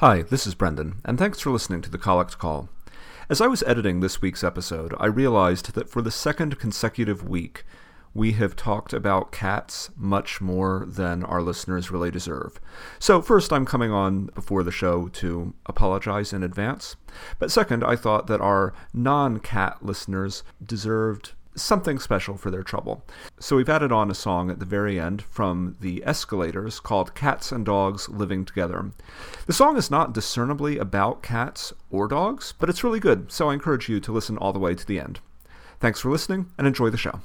Hi, this is Brendan, and thanks for listening to the Collect Call. As I was editing this week's episode, I realized that for the second consecutive week, we have talked about cats much more than our listeners really deserve. So, first, I'm coming on before the show to apologize in advance. But second, I thought that our non cat listeners deserved something special for their trouble. So we've added on a song at the very end from the Eskalators called Cats and Dogs Living Together. The song is not discernibly about cats or dogs, but it's really good, so I encourage you to listen all the way to the end. Thanks for listening and enjoy the show.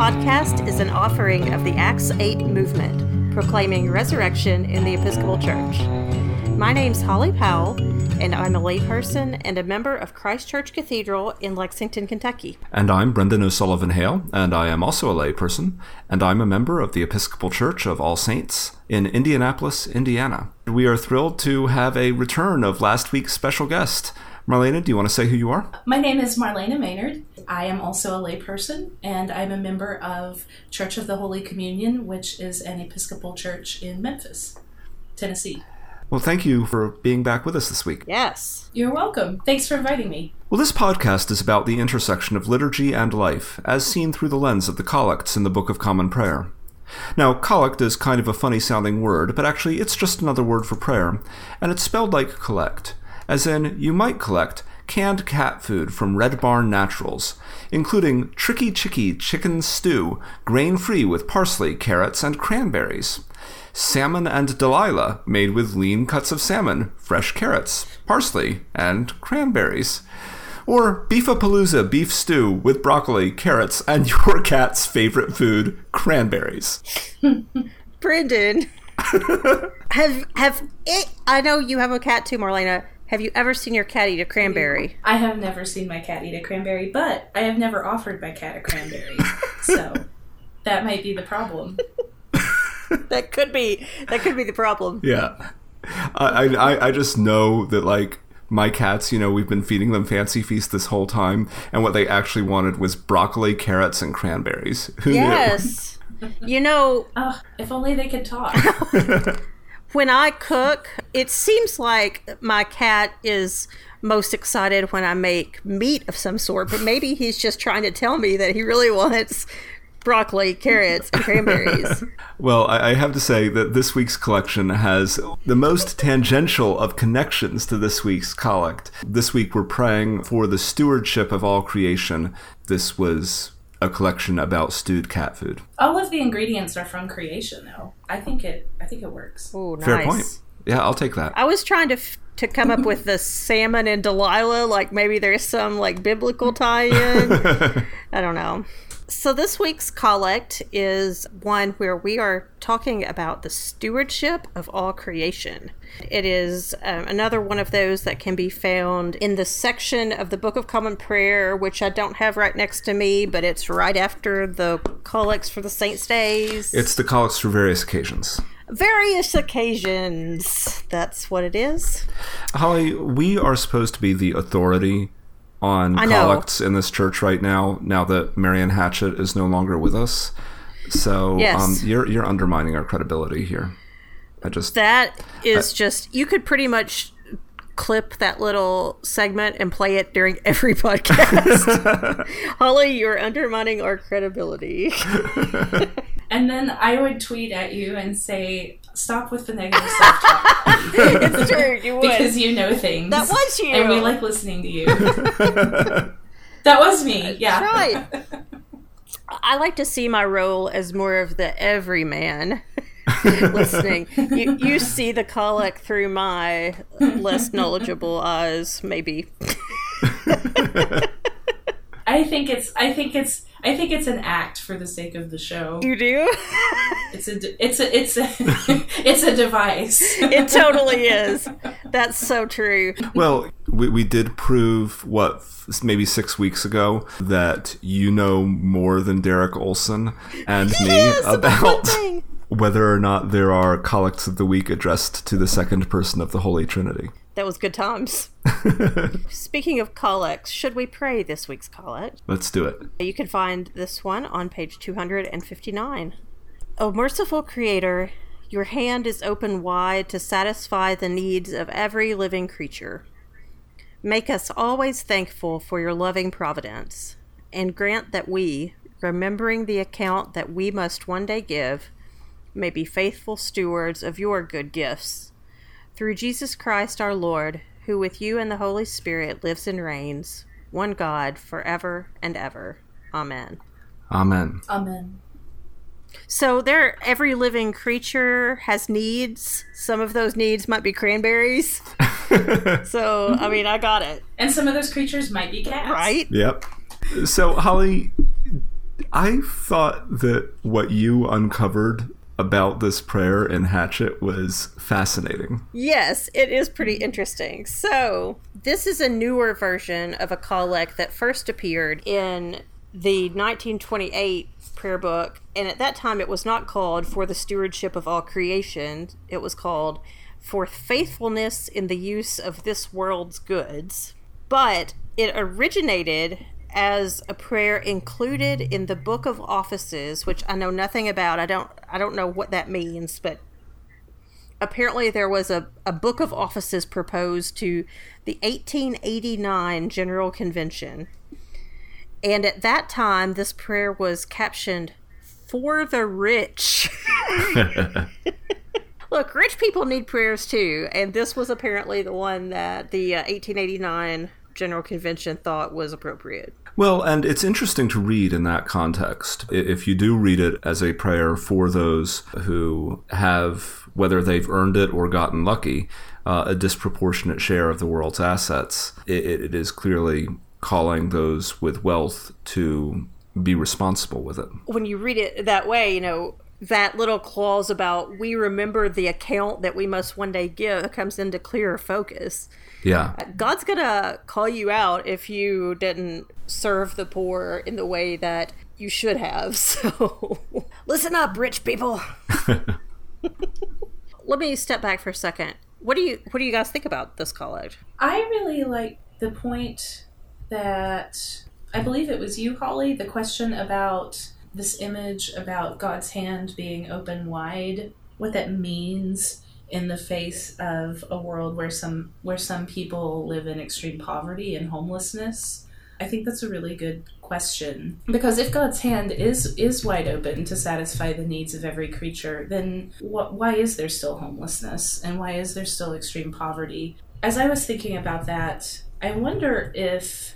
Podcast is an offering of the Acts 8 movement, proclaiming resurrection in the Episcopal Church. My name's Holly Powell, and I'm a layperson and a member of Christ Church Cathedral in Lexington, Kentucky. And I'm Brendan O'Sullivan Hale, and I am also a layperson, and I'm a member of the Episcopal Church of All Saints in Indianapolis, Indiana. We are thrilled to have a return of last week's special guest. Marlayna, do you want to say who you are? My name is Marlayna Maynard. I am also a layperson, and I'm a member of Church of the Holy Communion, which is an Episcopal church in Memphis, Tennessee. Well, thank you for being back with us this week. Yes. You're welcome. Thanks for inviting me. Well, this podcast is about the intersection of liturgy and life, as seen through the lens of the collects in the Book of Common Prayer. Now, collect is kind of a funny sounding word, but actually it's just another word for prayer, and it's spelled like collect, as in you might collect canned cat food from Red Barn Naturals, including Tricky Chicky chicken stew, grain free with parsley, carrots, and cranberries. Salmon and Delilah, made with lean cuts of salmon, fresh carrots, parsley, and cranberries. Or Beefapalooza beef stew with broccoli, carrots, and your cat's favorite food, cranberries. Brendan, have have it? I know you have a cat too, Marlayna. Have you ever seen your cat eat a cranberry? I have never seen my cat eat a cranberry, but I have never offered my cat a cranberry. so that might be the problem. that could be that could be the problem. Yeah. I, I, I just know that, like, my cats, you know, we've been feeding them fancy feast this whole time, and what they actually wanted was broccoli, carrots, and cranberries. Who Yes. you know, Oh, if only they could talk. When I cook, it seems like my cat is most excited when I make meat of some sort, but maybe he's just trying to tell me that he really wants broccoli, carrots, and cranberries. Well, I, have to say that this week's collection has the most tangential of connections to this week's collect. This week we're praying for the stewardship of all creation. This was a collection about stewed cat food. All of the ingredients are from creation, though. I think it. I think it works. Oh, nice. Fair point. Yeah, I'll take that. I was trying to f- to come up with the salmon and Delilah, like maybe there's some like biblical tie-in. I don't know. So this week's collect is one where we are talking about the stewardship of all creation. It is um, another one of those that can be found in the section of the Book of Common Prayer, which I don't have right next to me, but it's right after the collects for the saints' days. It's the collects for various occasions. Various occasions. That's what it is. Holly, we are supposed to be the authority on I know. collects in this church right now, now that Marion Hatchett is no longer with us. So Yes. um, you're you're undermining our credibility here. I just That is just you could pretty much clip that little segment and play it during every podcast. Holly, you're undermining our credibility. And then I would tweet at you and say, "Stop with the negative self-talk." it's true, you would. because you know things. That was you. And we like listening to you. that was me. Yeah. right. I like to see my role as more of the everyman listening. You, you see the collect through my less knowledgeable eyes, maybe. I think it's. I think it's. I think it's an act for the sake of the show. You do? It's a It's a. It's a. it's a device. it totally is. That's so true. Well, we, we did prove what maybe six weeks ago that you know more than Derek Olsen and me Yes, about about whether or not there are collects of the week addressed to the second person of the Holy Trinity. That was good times. Speaking of collects, should we pray this week's collect? Let's do it. You can find this one on page 259. O merciful Creator, your hand is open wide to satisfy the needs of every living creature. Make us always thankful for your loving providence, and grant that we, remembering the account that we must one day give, may be faithful stewards of your good gifts. Through Jesus Christ our Lord, who with you and the Holy Spirit lives and reigns, one God, forever and ever. Amen. Amen. Amen. So there every living creature has needs. Some of those needs might be cranberries. so, I mean, I got it. And some of those creatures might be cats. Right? Yep. So, Holly, I thought that what you uncovered about this prayer in Hatchett was fascinating. Yes, it is pretty interesting. So, this is a newer version of a collect that first appeared in the 1928 prayer book, and at that time it was not called For the Stewardship of All Creation, it was called For Faithfulness in the Use of This World's Goods. But it originated as a prayer included in the book of offices which i know nothing about. I don't i don't know what that means but apparently there was a, a book of offices proposed to the 1889 general convention. And at that time this prayer was captioned for the rich. Look rich people need prayers too and this was apparently the one that the uh, 1889 general convention thought was appropriate Well, and it's interesting to read in that context. If you do read it as a prayer for those who have, whether they've earned it or gotten lucky, uh, a disproportionate share of the world's assets, it, it is clearly calling those with wealth to be responsible with it. when you read it that way, you know, that little clause about we remember the account that we must one day give comes into clearer focus. Yeah. God's gonna call you out if you didn't serve the poor in the way that you should have. So listen up, rich people. Let me step back for a second. What do you what do you guys think about this collect? I really like the point that I believe it was you, Holly, the question about this image about God's hand being open wide, what that means in the face of a world where some where some people live in extreme poverty and homelessness. I think that's a really good question because if God's hand is is wide open to satisfy the needs of every creature, then what, why is there still homelessness and why is there still extreme poverty? As I was thinking about that, I wonder if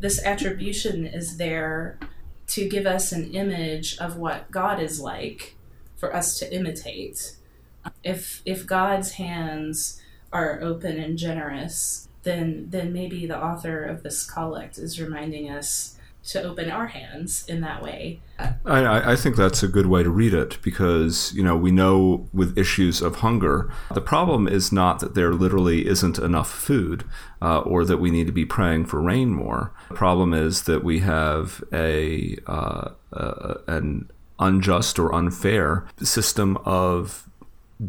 this attribution is there to give us an image of what God is like for us to imitate. If if God's hands are open and generous, then then maybe the author of this collect is reminding us to open our hands in that way. I, I think that's a good way to read it because, you know, we know with issues of hunger, the problem is not that there literally isn't enough food uh, or that we need to be praying for rain more. The problem is that we have a uh, uh, an unjust or unfair system of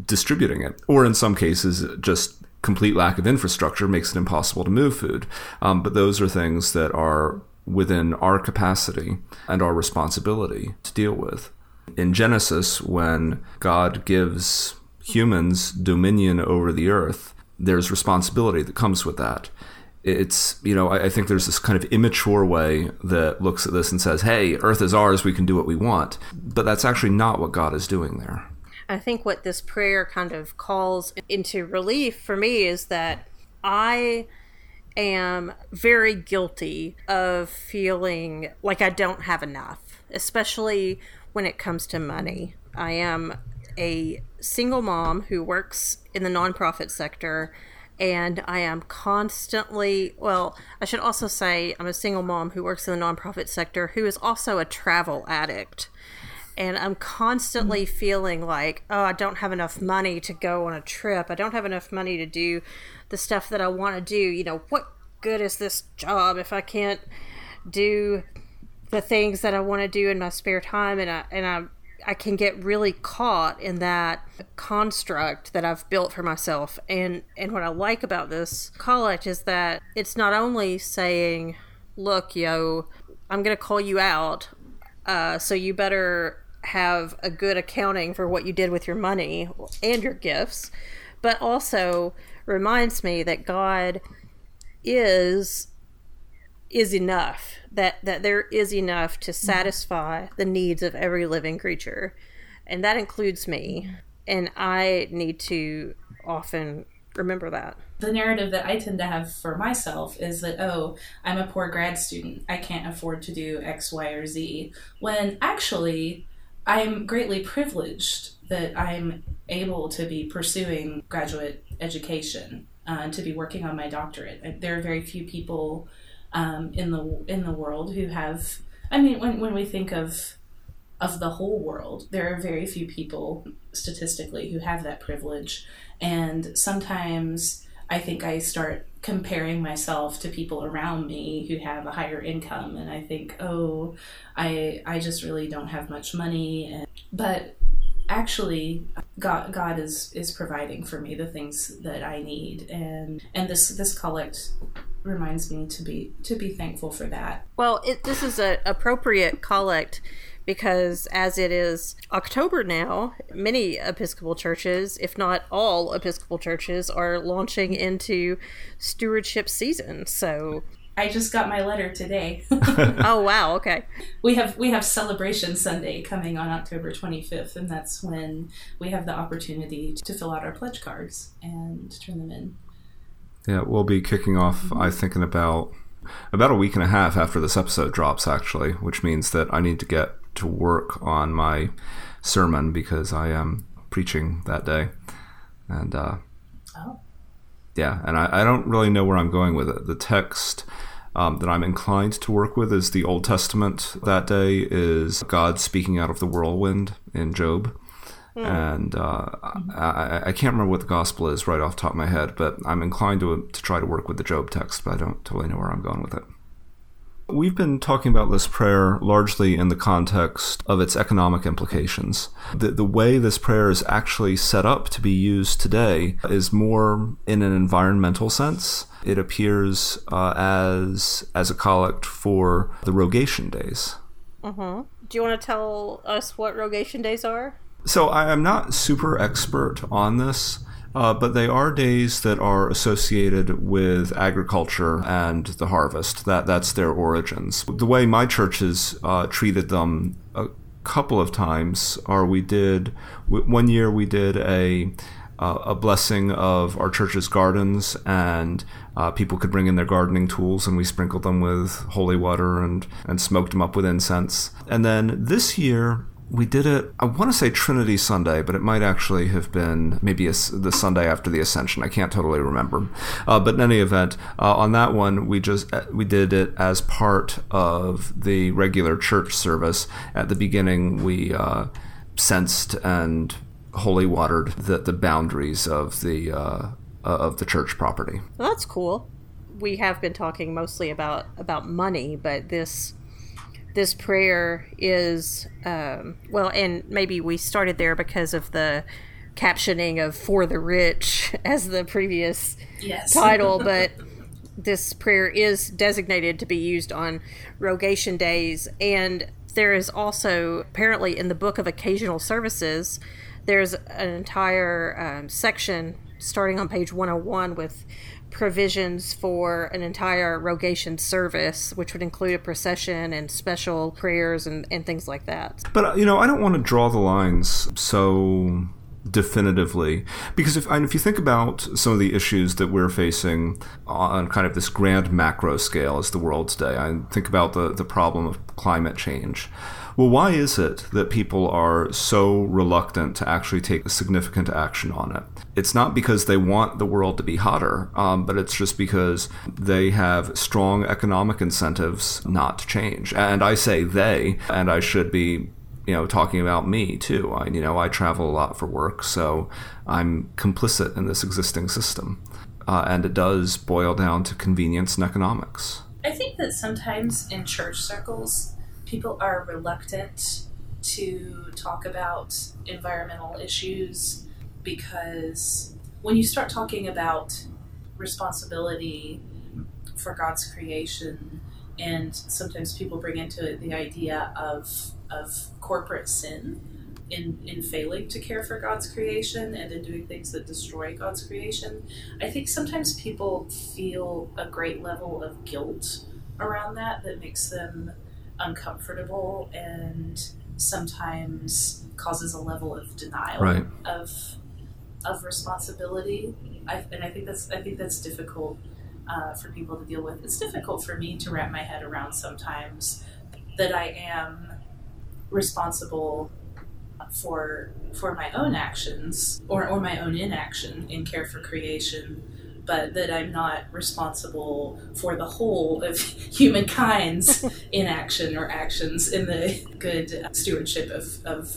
distributing it, or in some cases, just complete lack of infrastructure makes it impossible to move food. Um, but those are things that are within our capacity and our responsibility to deal with. In Genesis, when God gives humans dominion over the earth, there's responsibility that comes with that. It's, you know, I, I think there's this kind of immature way that looks at this and says, hey, earth is ours, we can do what we want. But that's actually not what God is doing there. I think what this prayer kind of calls into relief for me is that I am very guilty of feeling like I don't have enough, especially when it comes to money. I am a single mom who works in the nonprofit sector and I am constantly, well, I should also say I'm a single mom who works in the nonprofit sector who is also a travel addict and I'm constantly feeling like, oh, I don't have enough money to go on a trip. I don't have enough money to do the stuff that I want to do. You know, what good is this job if I can't do the things that I want to do in my spare time? And I and I I can get really caught in that construct that I've built for myself. And and what I like about this collect is that it's not only saying, "Look, yo, I'm going to call you out, uh, so you better have a good accounting for what you did with your money and your gifts," but also reminds me that God is is enough that that there is enough to mm. satisfy the needs of every living creature. And that includes me. And i need to often remember that. The narrative that i tend to have for myself is that oh i'm a poor grad student. I can't afford to do x y or z. When actually i'm greatly privileged that i'm able to be pursuing graduate education uh, to be working on my doctorate there are very few people um, in the in the world who have. I mean, when when we think of of the whole world, there are very few people statistically who have that privilege, and sometimes I think I start comparing myself to people around me who have a higher income, and I think, oh, I I just really don't have much money, and, but actually God, God is is providing for me the things that I need and and this this collect reminds me to be to be thankful for that. Well, it, this is an appropriate collect because as it is October now, many Episcopal churches, if not all Episcopal churches, are launching into stewardship season. So I just got my letter today. oh wow, okay. We have we have celebration Sunday coming on October 25th and that's when we have the opportunity to fill out our pledge cards and turn them in. Yeah, we'll be kicking off, mm-hmm. I think, in about about a week and a half after this episode drops, actually, which means that I need to get to work on my sermon because I am preaching that day, and uh, oh. yeah, and I, I don't really know where I'm going with it. The text. Um, that I'm inclined to work with is the Old Testament that day is God speaking out of the whirlwind in Job. Mm. And uh, mm-hmm. I, I, can't remember what the gospel is right off the top of my head, but I'm inclined to, to try to work with the Job text, but I don't totally know where I'm going with it. We've been talking about this prayer largely in the context of its economic implications. The, the way this prayer is actually set up to be used today is more in an environmental sense. It appears uh, as as a collect for the rogation days. Mm-hmm. Do you want to tell us what rogation days are? So I am not super expert on this. Uh, but they are days that are associated with agriculture and the harvest. That that's their origins. The way my church has uh, treated them a couple of times are we did one year we did a uh, a blessing of our church's gardens and uh, people could bring in their gardening tools and we sprinkled them with holy water and and smoked them up with incense. And then this year we did it i want to say trinity sunday but it might actually have been maybe a, the sunday after the ascension i can't totally remember. Uh, but in any event uh, on that one we just uh, we did it as part of the regular church service. At the beginning we uh, censed and holy watered the, the boundaries of the uh, of the church property. Well, that's cool. We have been talking mostly about about money but this this prayer is um, well, and maybe we started there because of the captioning of "for the rich" as the previous yes. title, but this prayer is designated to be used on rogation days, and there is also apparently in the book of occasional services. There's an entire um, section starting on page 101 with provisions for an entire rogation service, which would include a procession and special prayers and, and things like that. But, you know, I don't want to draw the lines so definitively because if if you think about some of the issues that we're facing on kind of this grand macro scale as the world today I think about the the problem of climate change well, why is it that people are so reluctant to actually take significant action on it? It's not because they want the world to be hotter, um, but it's just because they have strong economic incentives not to change. And I say they, and I should be you know talking about me too i you know i travel a lot for work so i'm complicit in this existing system uh, and it does boil down to convenience and economics i think that sometimes in church circles people are reluctant to talk about environmental issues because when you start talking about responsibility for God's creation, and sometimes people bring into it the idea of of corporate sin in in failing to care for God's creation and in doing things that destroy God's creation. I think sometimes people feel a great level of guilt around that that makes them uncomfortable and sometimes causes a level of denial Right. of of responsibility. I, and I think that's I think that's difficult uh, for people to deal with. It's difficult for me to wrap my head around sometimes that I am responsible for for my own actions or, or my own inaction in care for creation, but that I'm not responsible for the whole of humankind's inaction or actions in the good stewardship of, of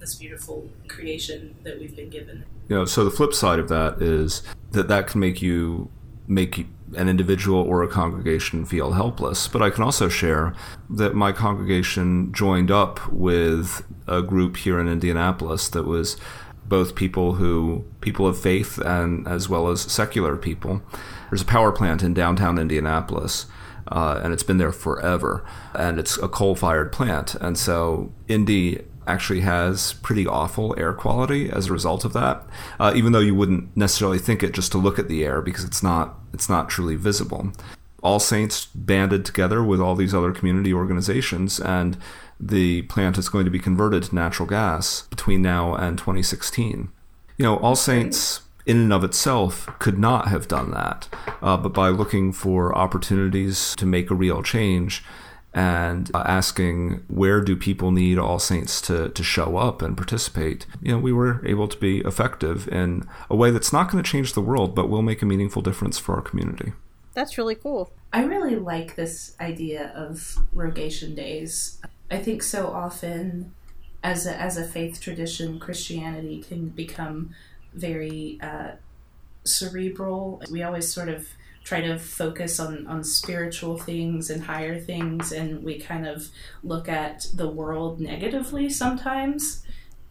this beautiful creation that we've been given. You know, so the flip side of that is that that can make you make an individual or a congregation feel helpless. But I can also share that my congregation joined up with a group here in Indianapolis that was both people who people of faith and as well as secular people. There's a power plant in downtown Indianapolis. Uh, and it's been there forever, and it's a coal-fired plant, and so Indy actually has pretty awful air quality as a result of that. Uh, even though you wouldn't necessarily think it just to look at the air because it's not it's not truly visible. All Saints banded together with all these other community organizations, and the plant is going to be converted to natural gas between now and 2016. You know, All Saints in and of itself could not have done that, uh, but by looking for opportunities to make a real change and uh, asking where do people need all saints to, to show up and participate you know we were able to be effective in a way that's not going to change the world but will make a meaningful difference for our community That's really cool. I really like this idea of rogation days. I think so often, as a, as a faith tradition, Christianity can become very uh, cerebral. We always sort of try to focus on, on spiritual things and higher things, and we kind of look at the world negatively sometimes.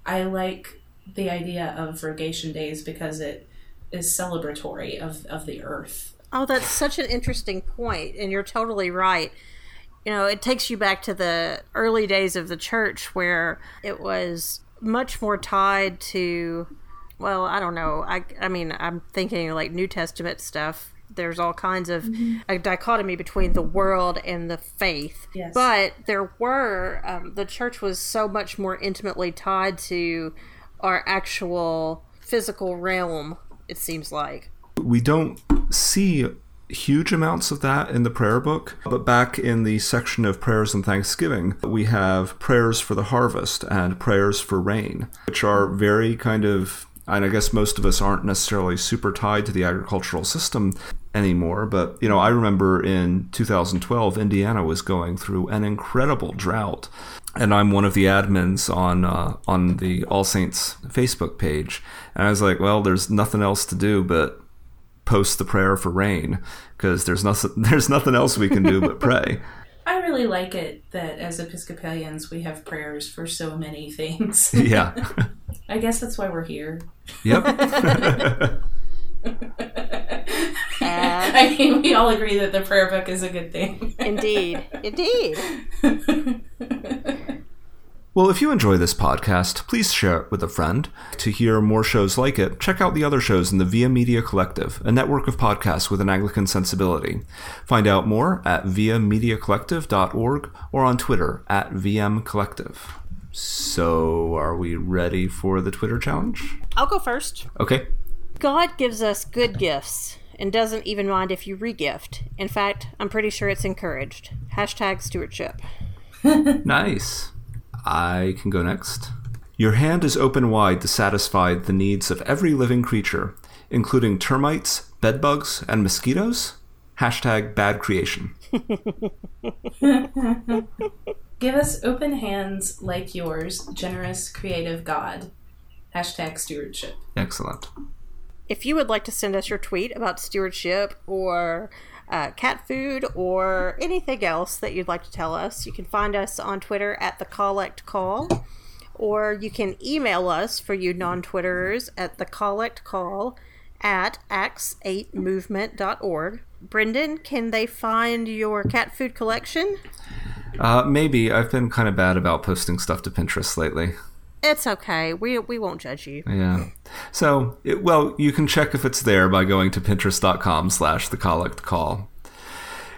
I like the idea of rogation days because it is celebratory of, of the earth Oh, that's such an interesting point, and you're totally right. You know, it takes you back to the early days of the church where it was much more tied to, well, I don't know. I, I mean, I'm thinking like New Testament stuff. There's all kinds of a dichotomy between the world and the faith. Yes. But there were, um, the church was so much more intimately tied to our actual physical realm, it seems like. we don't see huge amounts of that in the prayer book, but back in the section of prayers and thanksgiving, we have prayers for the harvest and prayers for rain, which are very kind of and I guess most of us aren't necessarily super tied to the agricultural system anymore, but you know, I remember in 2012 Indiana was going through an incredible drought. And I'm one of the admins on uh, on the All Saints Facebook page, and I was like, "Well, there's nothing else to do but post the prayer for rain because there's nothing there's nothing else we can do but pray. I really like it that as Episcopalians we have prayers for so many things. yeah. I guess that's why we're here. Yep. I mean, we all agree that the prayer book is a good thing. Indeed. Indeed. Well, if you enjoy this podcast, please share it with a friend. To hear more shows like it, check out the other shows in the Via Media Collective, a network of podcasts with an Anglican sensibility. Find out more at viamediacollective.org or on Twitter at vmcollective. So, are we ready for the Twitter challenge? I'll go first. Okay. God gives us good gifts and doesn't even mind if you regift. In fact, I'm pretty sure it's encouraged. Hashtag stewardship. Nice. I can go next. Your hand is open wide to satisfy the needs of every living creature, including termites, bedbugs, and mosquitoes. Hashtag bad creation. Give us open hands like yours, generous, creative God. Hashtag stewardship. Excellent. If you would like to send us your tweet about stewardship or uh, cat food or anything else that you'd like to tell us, you can find us on Twitter at the Collect Call, or you can email us for you non-Twitterers at the Collect Call at acts8movement.org. Brendan, can they find your cat food collection? Uh, maybe I've been kind of bad about posting stuff to Pinterest lately. It's okay. We we won't judge you. Yeah. So, it, well, you can check if it's there by going to pinterest.com slash the collect call.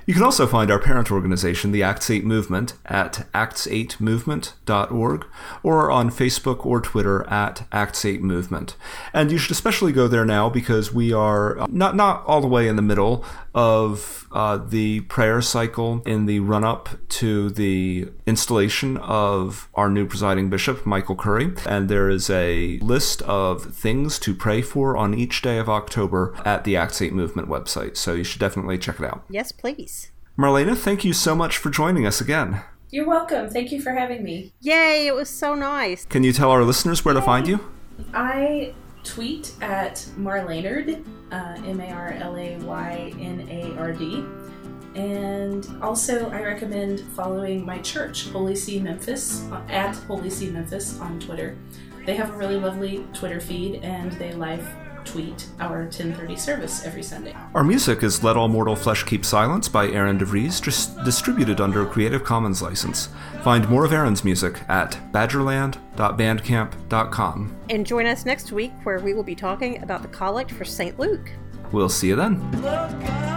You can also find our parent organization, the Acts 8 Movement, at acts8movement.org or on Facebook or Twitter at Acts 8 Movement. And you should especially go there now because we are uh, not, not all the way in the middle of uh, the prayer cycle in the run up to the installation of our new presiding bishop, Michael Curry. And there is a list of things to pray for on each day of October at the Acts 8 Movement website. So you should definitely check it out. Yes, please. Marlayna, thank you so much for joining us again. You're welcome. Thank you for having me. Yay, it was so nice. Can you tell our listeners where to find you? I tweet at Marlaynard, uh, M A R L A Y N A R D. And also, I recommend following my church, Holy See Memphis, uh, at Holy See Memphis on Twitter. They have a really lovely Twitter feed and they live tweet our 1030 service every Sunday. Our music is Let All Mortal Flesh Keep Silence by Aaron DeVries, dis- distributed under a Creative Commons license. Find more of Aaron's music at badgerland.bandcamp.com. And join us next week where we will be talking about the collect for St. Luke. We'll see you then.